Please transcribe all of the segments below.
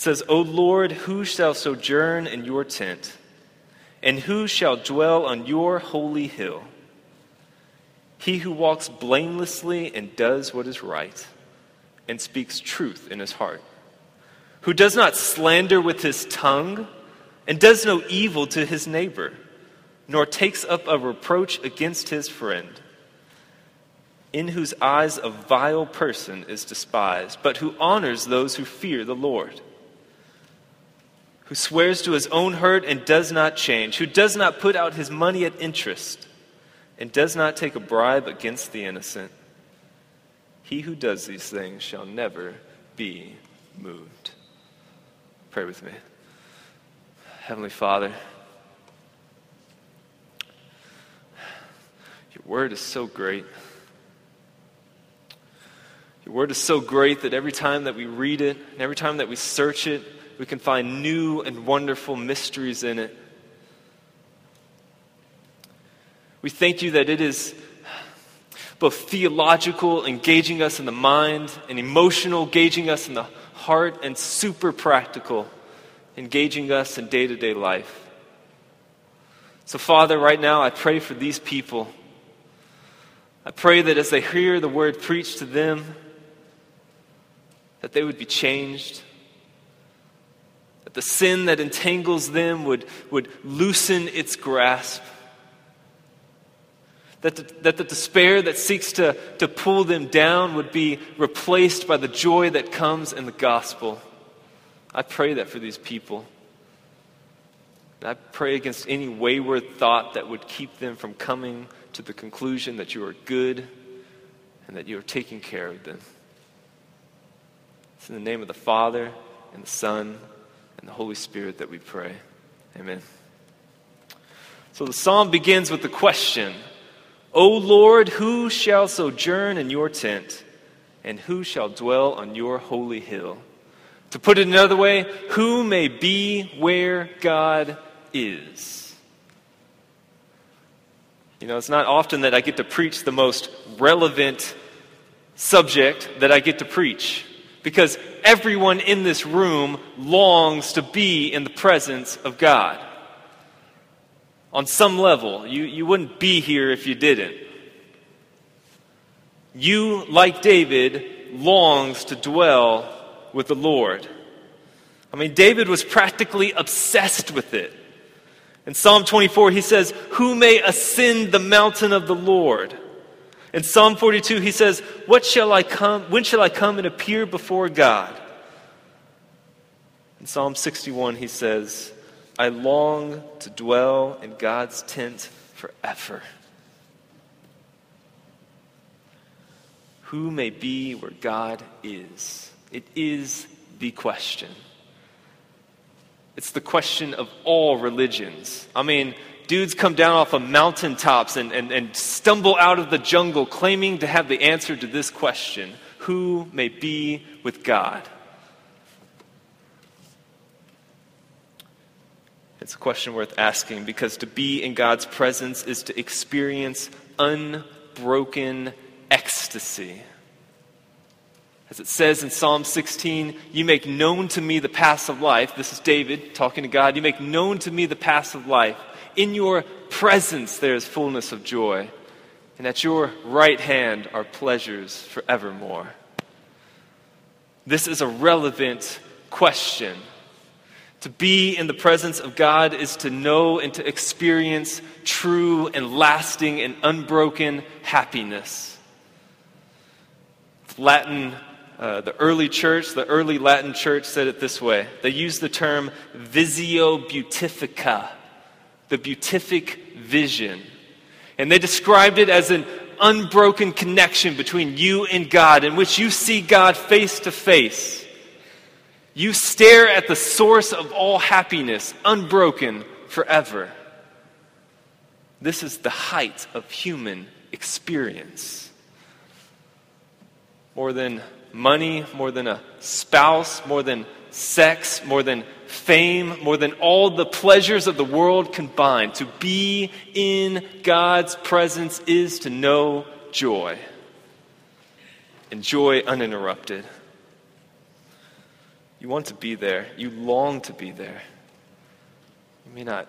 Says, O Lord, who shall sojourn in your tent? And who shall dwell on your holy hill? He who walks blamelessly and does what is right, and speaks truth in his heart, who does not slander with his tongue, and does no evil to his neighbor, nor takes up a reproach against his friend, in whose eyes a vile person is despised, but who honors those who fear the Lord who swears to his own hurt and does not change, who does not put out his money at interest, and does not take a bribe against the innocent. He who does these things shall never be moved. Pray with me. Heavenly Father, your word is so great. Your word is so great that every time that we read it and every time that we search it, we can find new and wonderful mysteries in it. We thank you that it is both theological, engaging us in the mind, and emotional, engaging us in the heart, and super practical, engaging us in day to day life. So, Father, right now I pray for these people. I pray that as they hear the word preached to them, that they would be changed that the sin that entangles them would, would loosen its grasp. That the, that the despair that seeks to, to pull them down would be replaced by the joy that comes in the gospel. I pray that for these people. I pray against any wayward thought that would keep them from coming to the conclusion that you are good and that you are taking care of them. It's in the name of the Father and the Son and the Holy Spirit that we pray. Amen. So the psalm begins with the question O Lord, who shall sojourn in your tent, and who shall dwell on your holy hill? To put it another way, who may be where God is? You know, it's not often that I get to preach the most relevant subject that I get to preach because everyone in this room longs to be in the presence of God. On some level, you, you wouldn't be here if you didn't. You, like David, longs to dwell with the Lord. I mean, David was practically obsessed with it. In Psalm 24, he says, Who may ascend the mountain of the Lord? In Psalm 42, he says, What shall I come, When shall I come and appear before God? In Psalm 61, he says, I long to dwell in God's tent forever. Who may be where God is? It is the question. It's the question of all religions. I mean, dudes come down off of mountaintops and, and, and stumble out of the jungle claiming to have the answer to this question Who may be with God? It's a question worth asking because to be in God's presence is to experience unbroken ecstasy. As it says in Psalm 16, you make known to me the paths of life. This is David talking to God. You make known to me the paths of life. In your presence there is fullness of joy, and at your right hand are pleasures forevermore. This is a relevant question. To be in the presence of God is to know and to experience true and lasting and unbroken happiness. Latin, uh, the early church, the early Latin church said it this way. They used the term visio beatifica the beatific vision. And they described it as an unbroken connection between you and God, in which you see God face to face. You stare at the source of all happiness, unbroken forever. This is the height of human experience. More than money, more than a spouse, more than sex, more than fame, more than all the pleasures of the world combined. To be in God's presence is to know joy, and joy uninterrupted. You want to be there. You long to be there. You may not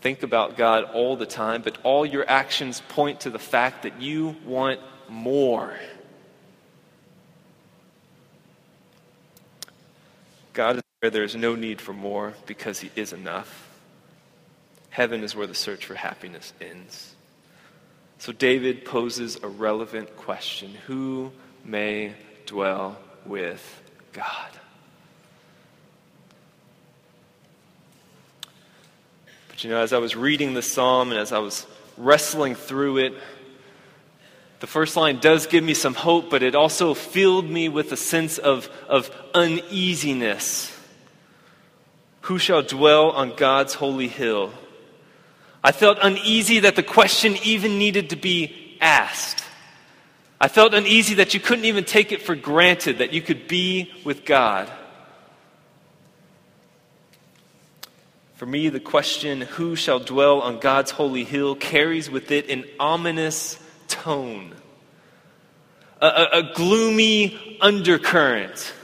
think about God all the time, but all your actions point to the fact that you want more. God where there is no need for more because He is enough. Heaven is where the search for happiness ends. So David poses a relevant question Who may dwell with God? But you know, as I was reading the psalm and as I was wrestling through it, the first line does give me some hope, but it also filled me with a sense of, of uneasiness. Who shall dwell on God's holy hill? I felt uneasy that the question even needed to be asked. I felt uneasy that you couldn't even take it for granted that you could be with God. For me, the question, who shall dwell on God's holy hill, carries with it an ominous tone, a, a, a gloomy undercurrent.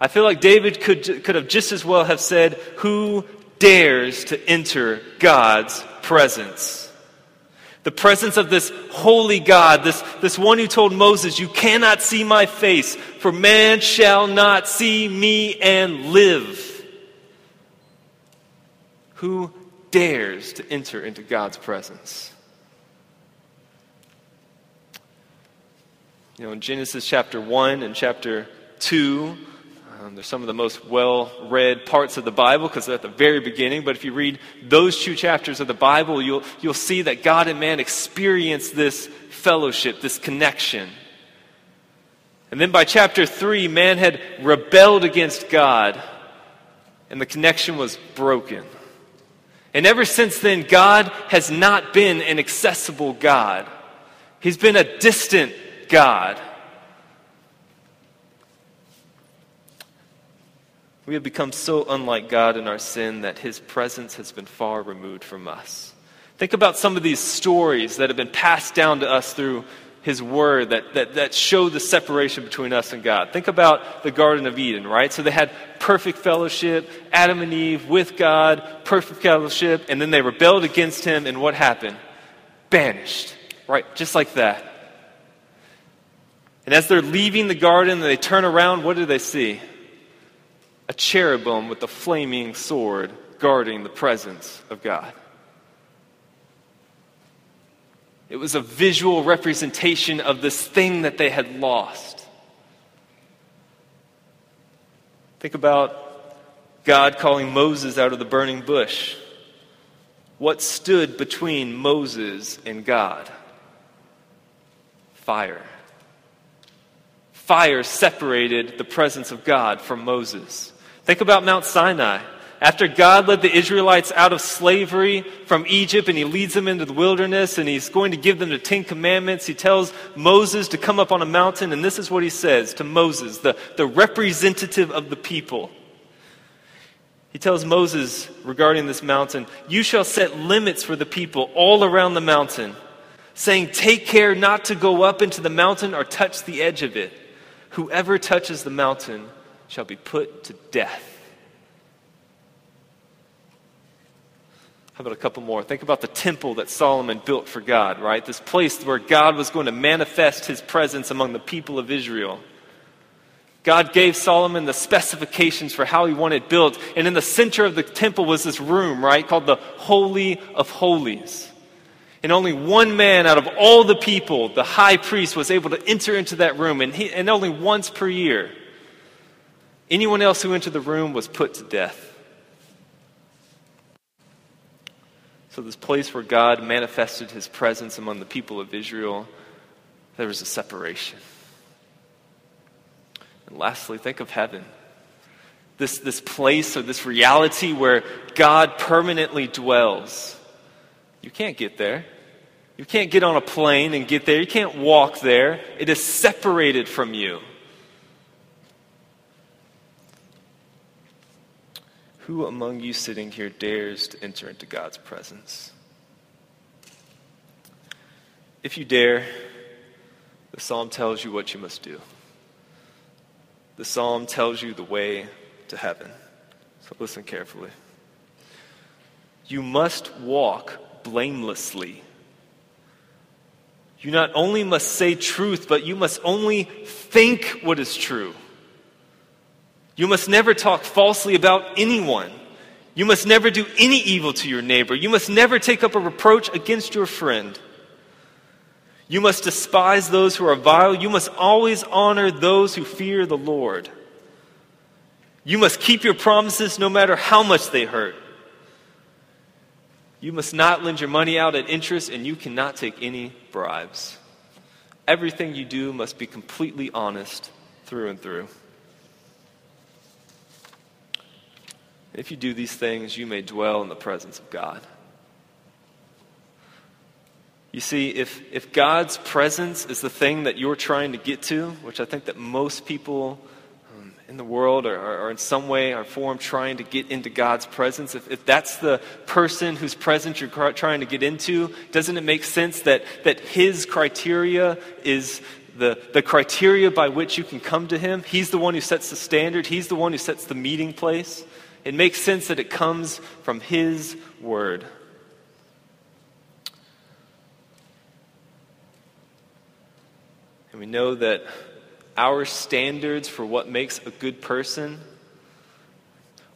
I feel like David could, could have just as well have said, Who dares to enter God's presence. The presence of this holy God, this, this one who told Moses, You cannot see my face, for man shall not see me and live. Who dares to enter into God's presence? You know, in Genesis chapter 1 and chapter 2, um, they're some of the most well read parts of the Bible because they're at the very beginning. But if you read those two chapters of the Bible, you'll, you'll see that God and man experience this fellowship, this connection. And then by chapter 3, man had rebelled against God, and the connection was broken. And ever since then, God has not been an accessible God, He's been a distant God. We have become so unlike God in our sin that his presence has been far removed from us. Think about some of these stories that have been passed down to us through his word that, that, that show the separation between us and God. Think about the Garden of Eden, right? So they had perfect fellowship, Adam and Eve with God, perfect fellowship, and then they rebelled against him, and what happened? Banished, right? Just like that. And as they're leaving the garden, they turn around, what do they see? A cherubim with a flaming sword guarding the presence of God. It was a visual representation of this thing that they had lost. Think about God calling Moses out of the burning bush. What stood between Moses and God? Fire. Fire separated the presence of God from Moses. Think about Mount Sinai. After God led the Israelites out of slavery from Egypt and he leads them into the wilderness and he's going to give them the Ten Commandments, he tells Moses to come up on a mountain, and this is what he says to Moses, the, the representative of the people. He tells Moses regarding this mountain, You shall set limits for the people all around the mountain, saying, Take care not to go up into the mountain or touch the edge of it. Whoever touches the mountain shall be put to death. How about a couple more? Think about the temple that Solomon built for God, right? This place where God was going to manifest his presence among the people of Israel. God gave Solomon the specifications for how he wanted built. And in the center of the temple was this room, right, called the Holy of Holies. And only one man out of all the people, the high priest, was able to enter into that room, and, he, and only once per year. Anyone else who entered the room was put to death. So, this place where God manifested his presence among the people of Israel, there was a separation. And lastly, think of heaven. This, this place or this reality where God permanently dwells. You can't get there. You can't get on a plane and get there. You can't walk there. It is separated from you. Who among you sitting here dares to enter into God's presence? If you dare, the psalm tells you what you must do. The psalm tells you the way to heaven. So listen carefully. You must walk blamelessly. You not only must say truth, but you must only think what is true. You must never talk falsely about anyone. You must never do any evil to your neighbor. You must never take up a reproach against your friend. You must despise those who are vile. You must always honor those who fear the Lord. You must keep your promises no matter how much they hurt. You must not lend your money out at interest, and you cannot take any bribes. Everything you do must be completely honest through and through. If you do these things, you may dwell in the presence of God. You see, if, if God's presence is the thing that you're trying to get to, which I think that most people um, in the world are, are, in some way or form trying to get into God's presence, if, if that's the person whose presence you're trying to get into, doesn't it make sense that, that his criteria is the, the criteria by which you can come to him? He's the one who sets the standard, he's the one who sets the meeting place. It makes sense that it comes from his word. And we know that our standards for what makes a good person,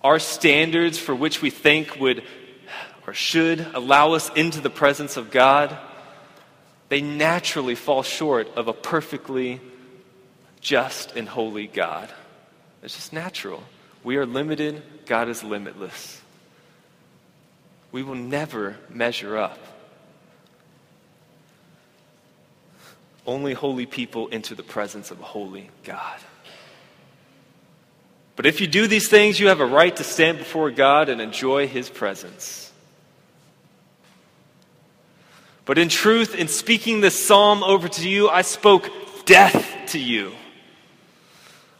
our standards for which we think would or should allow us into the presence of God, they naturally fall short of a perfectly just and holy God. It's just natural. We are limited, God is limitless. We will never measure up. Only holy people enter the presence of a holy God. But if you do these things, you have a right to stand before God and enjoy His presence. But in truth, in speaking this psalm over to you, I spoke death to you.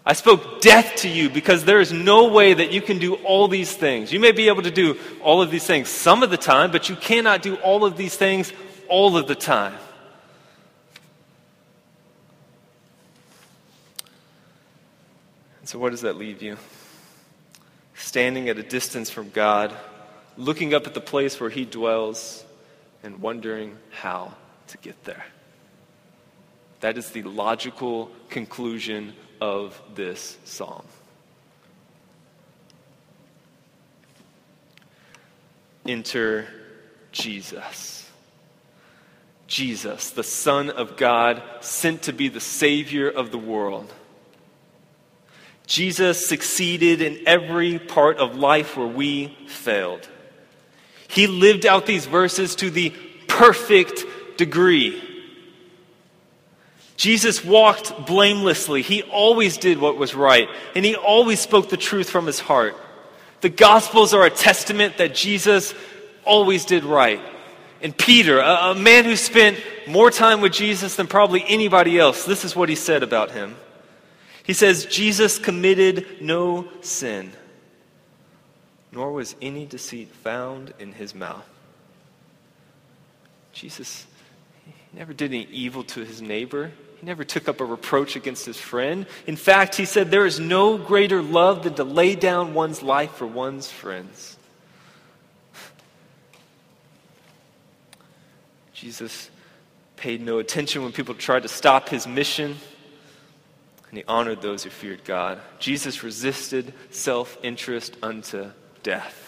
I spoke death to you because there is no way that you can do all these things. You may be able to do all of these things some of the time, but you cannot do all of these things all of the time. So, what does that leave you? Standing at a distance from God, looking up at the place where He dwells, and wondering how to get there. That is the logical conclusion of this psalm. Enter Jesus. Jesus, the Son of God, sent to be the Savior of the world. Jesus succeeded in every part of life where we failed. He lived out these verses to the perfect degree. Jesus walked blamelessly. He always did what was right, and he always spoke the truth from his heart. The Gospels are a testament that Jesus always did right. And Peter, a, a man who spent more time with Jesus than probably anybody else, this is what he said about him. He says, Jesus committed no sin, nor was any deceit found in his mouth. Jesus he never did any evil to his neighbor. He never took up a reproach against his friend. In fact, he said, There is no greater love than to lay down one's life for one's friends. Jesus paid no attention when people tried to stop his mission and he honored those who feared God. Jesus resisted self interest unto death.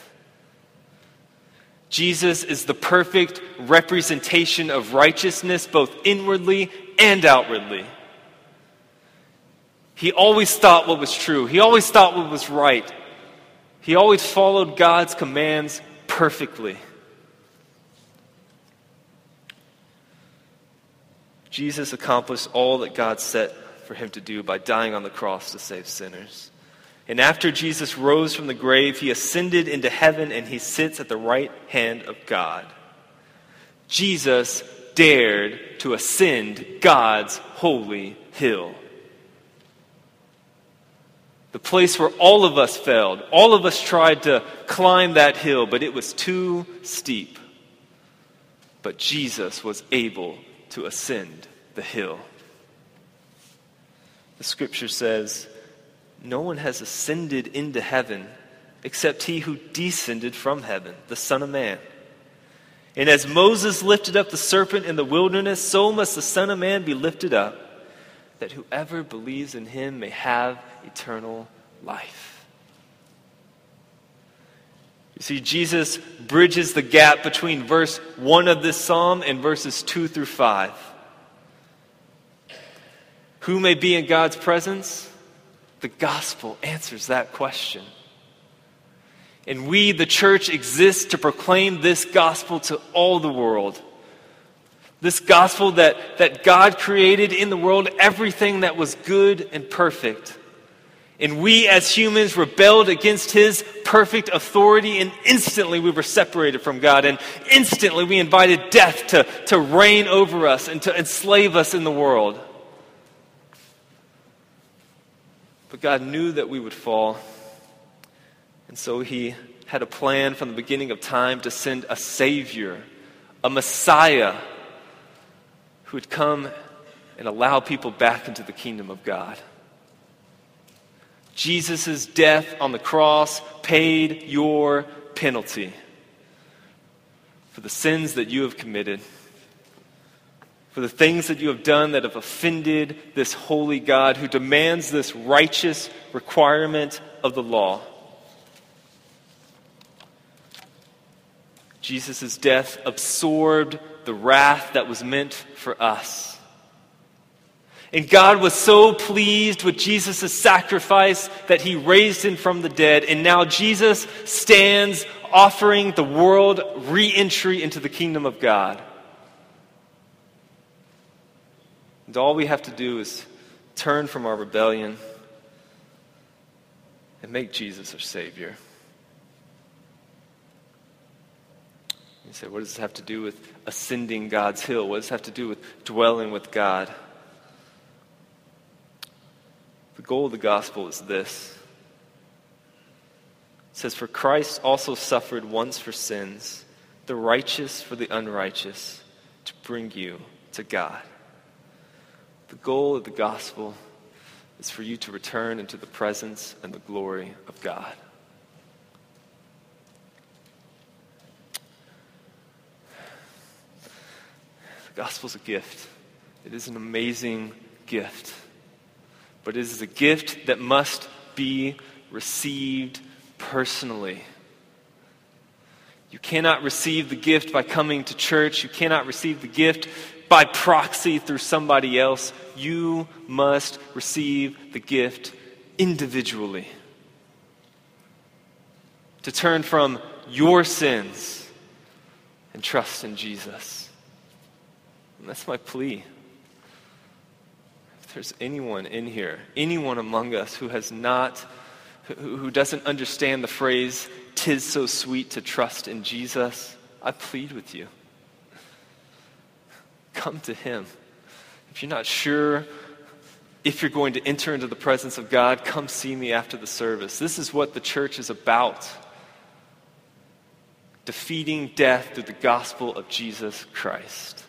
Jesus is the perfect representation of righteousness, both inwardly and outwardly. He always thought what was true, he always thought what was right. He always followed God's commands perfectly. Jesus accomplished all that God set for him to do by dying on the cross to save sinners. And after Jesus rose from the grave, he ascended into heaven and he sits at the right hand of God. Jesus dared to ascend God's holy hill. The place where all of us failed. All of us tried to climb that hill, but it was too steep. But Jesus was able to ascend the hill. The scripture says, no one has ascended into heaven except he who descended from heaven, the Son of Man. And as Moses lifted up the serpent in the wilderness, so must the Son of Man be lifted up, that whoever believes in him may have eternal life. You see, Jesus bridges the gap between verse 1 of this psalm and verses 2 through 5. Who may be in God's presence? The gospel answers that question. And we, the church, exist to proclaim this gospel to all the world. This gospel that, that God created in the world everything that was good and perfect. And we as humans rebelled against his perfect authority, and instantly we were separated from God. And instantly we invited death to, to reign over us and to enslave us in the world. But God knew that we would fall. And so he had a plan from the beginning of time to send a Savior, a Messiah, who would come and allow people back into the kingdom of God. Jesus' death on the cross paid your penalty for the sins that you have committed, for the things that you have done that have offended this holy God who demands this righteous requirement of the law. Jesus' death absorbed the wrath that was meant for us. And God was so pleased with Jesus' sacrifice that he raised him from the dead. And now Jesus stands offering the world re entry into the kingdom of God. And all we have to do is turn from our rebellion and make Jesus our Savior. You say, what does this have to do with ascending God's hill? What does this have to do with dwelling with God? The goal of the gospel is this. It says, For Christ also suffered once for sins, the righteous for the unrighteous, to bring you to God. The goal of the gospel is for you to return into the presence and the glory of God. Gospel's a gift. It is an amazing gift. But it is a gift that must be received personally. You cannot receive the gift by coming to church. You cannot receive the gift by proxy through somebody else. You must receive the gift individually. To turn from your sins and trust in Jesus. And that's my plea. If there's anyone in here, anyone among us who has not, who doesn't understand the phrase, tis so sweet to trust in Jesus, I plead with you. Come to Him. If you're not sure if you're going to enter into the presence of God, come see me after the service. This is what the church is about defeating death through the gospel of Jesus Christ.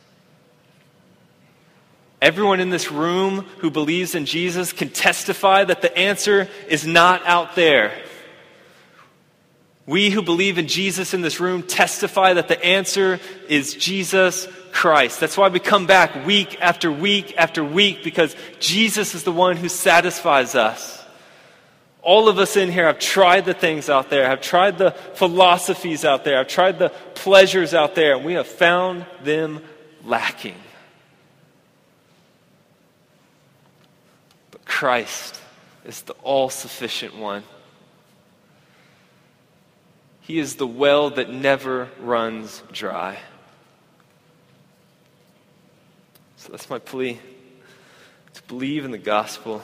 Everyone in this room who believes in Jesus can testify that the answer is not out there. We who believe in Jesus in this room testify that the answer is Jesus Christ. That's why we come back week after week after week because Jesus is the one who satisfies us. All of us in here have tried the things out there, have tried the philosophies out there, have tried the pleasures out there, and we have found them lacking. Christ is the all sufficient one. He is the well that never runs dry. So that's my plea to believe in the gospel,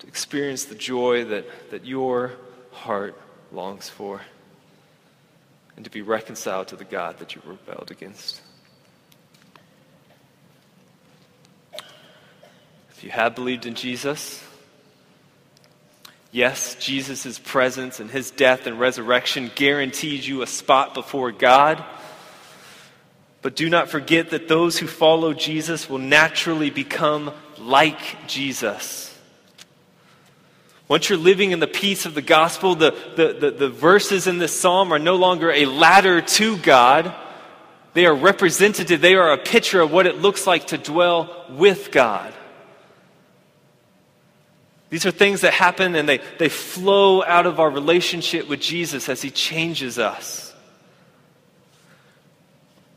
to experience the joy that, that your heart longs for, and to be reconciled to the God that you rebelled against. You have believed in Jesus, yes, Jesus' presence and his death and resurrection guarantees you a spot before God. But do not forget that those who follow Jesus will naturally become like Jesus. Once you're living in the peace of the gospel, the, the, the, the, verses in this psalm are no longer a ladder to God. They are representative, they are a picture of what it looks like to dwell with God. These are things that happen and they, they flow out of our relationship with Jesus as He changes us.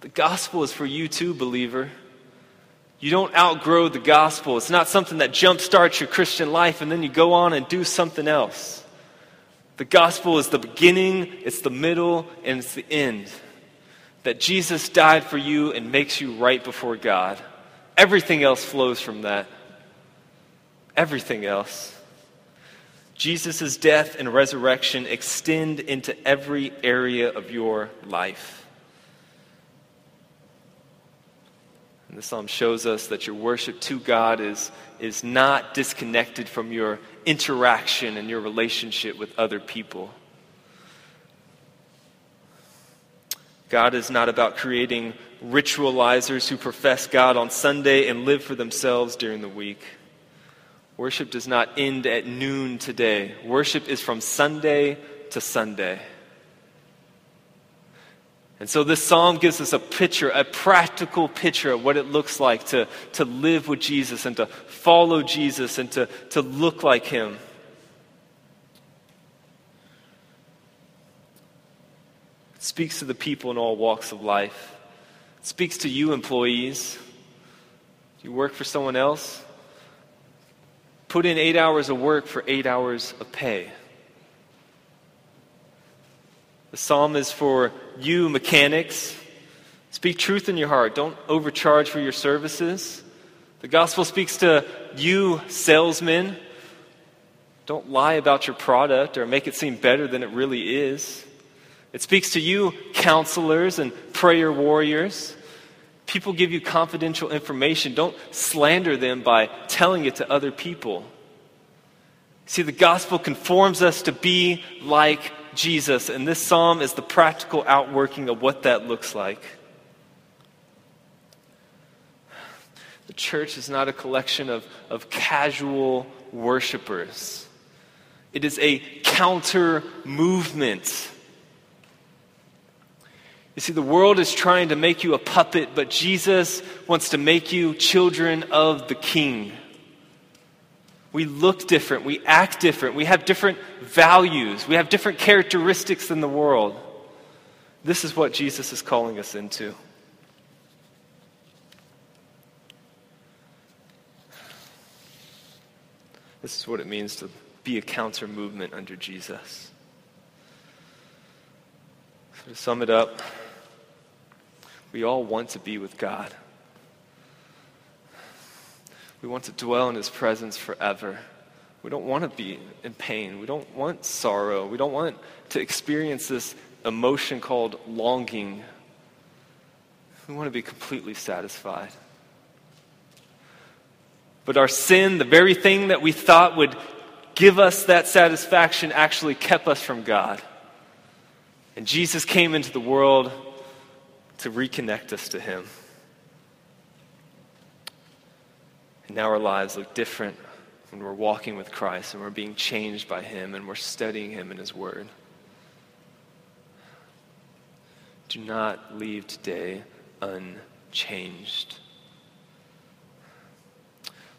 The gospel is for you too, believer. You don't outgrow the gospel. It's not something that jumpstarts your Christian life and then you go on and do something else. The gospel is the beginning, it's the middle, and it's the end. That Jesus died for you and makes you right before God. Everything else flows from that. Everything else. Jesus' death and resurrection extend into every area of your life. And the psalm shows us that your worship to God is, is not disconnected from your interaction and your relationship with other people. God is not about creating ritualizers who profess God on Sunday and live for themselves during the week. Worship does not end at noon today. Worship is from Sunday to Sunday. And so this psalm gives us a picture, a practical picture of what it looks like to, to live with Jesus and to follow Jesus and to, to look like him. It speaks to the people in all walks of life. It speaks to you, employees. You work for someone else? Put in eight hours of work for eight hours of pay. The psalm is for you, mechanics. Speak truth in your heart. Don't overcharge for your services. The gospel speaks to you, salesmen. Don't lie about your product or make it seem better than it really is. It speaks to you, counselors and prayer warriors. People give you confidential information. Don't slander them by telling it to other people. See, the gospel conforms us to be like Jesus, and this psalm is the practical outworking of what that looks like. The church is not a collection of, of casual worshipers, it is a counter movement. You see, the world is trying to make you a puppet, but Jesus wants to make you children of the King. We look different. We act different. We have different values. We have different characteristics than the world. This is what Jesus is calling us into. This is what it means to be a counter movement under Jesus. So, to sum it up, we all want to be with God. We want to dwell in His presence forever. We don't want to be in pain. We don't want sorrow. We don't want to experience this emotion called longing. We want to be completely satisfied. But our sin, the very thing that we thought would give us that satisfaction, actually kept us from God. And Jesus came into the world to reconnect us to Him. And now our lives look different when we're walking with Christ and we're being changed by Him and we're studying Him in His Word. Do not leave today unchanged.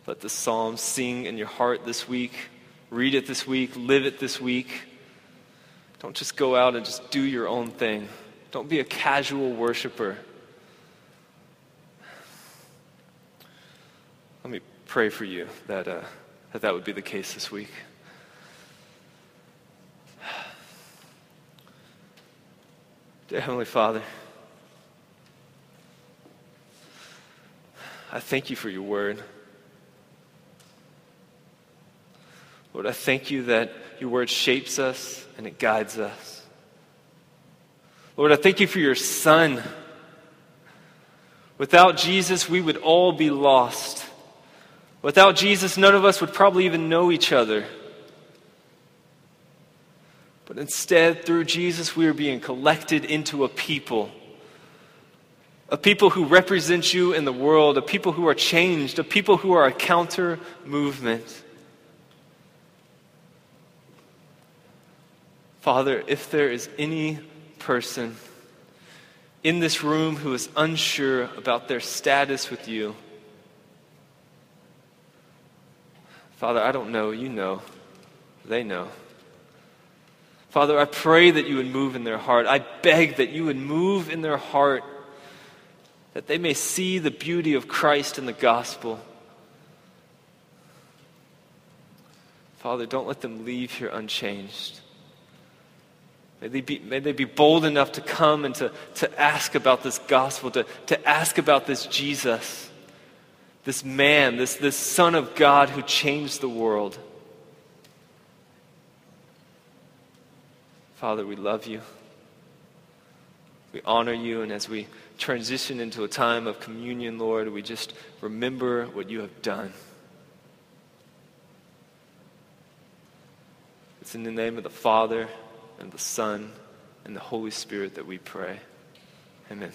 Let the Psalms sing in your heart this week. Read it this week. Live it this week. Don't just go out and just do your own thing. Don't be a casual worshiper. Let me pray for you that uh, that, that would be the case this week. Dear Heavenly Father, I thank you for your word. Lord, I thank you that your word shapes us and it guides us. Lord, I thank you for your Son. Without Jesus, we would all be lost. Without Jesus, none of us would probably even know each other. But instead, through Jesus, we are being collected into a people. A people who represent you in the world, a people who are changed, a people who are a counter movement. Father, if there is any person in this room who is unsure about their status with you, Father, I don't know. You know. They know. Father, I pray that you would move in their heart. I beg that you would move in their heart, that they may see the beauty of Christ in the gospel. Father, don't let them leave here unchanged. May they, be, may they be bold enough to come and to, to ask about this gospel, to, to ask about this Jesus, this man, this, this Son of God who changed the world. Father, we love you. We honor you, and as we transition into a time of communion, Lord, we just remember what you have done. It's in the name of the Father and the Son and the Holy Spirit that we pray. Amen.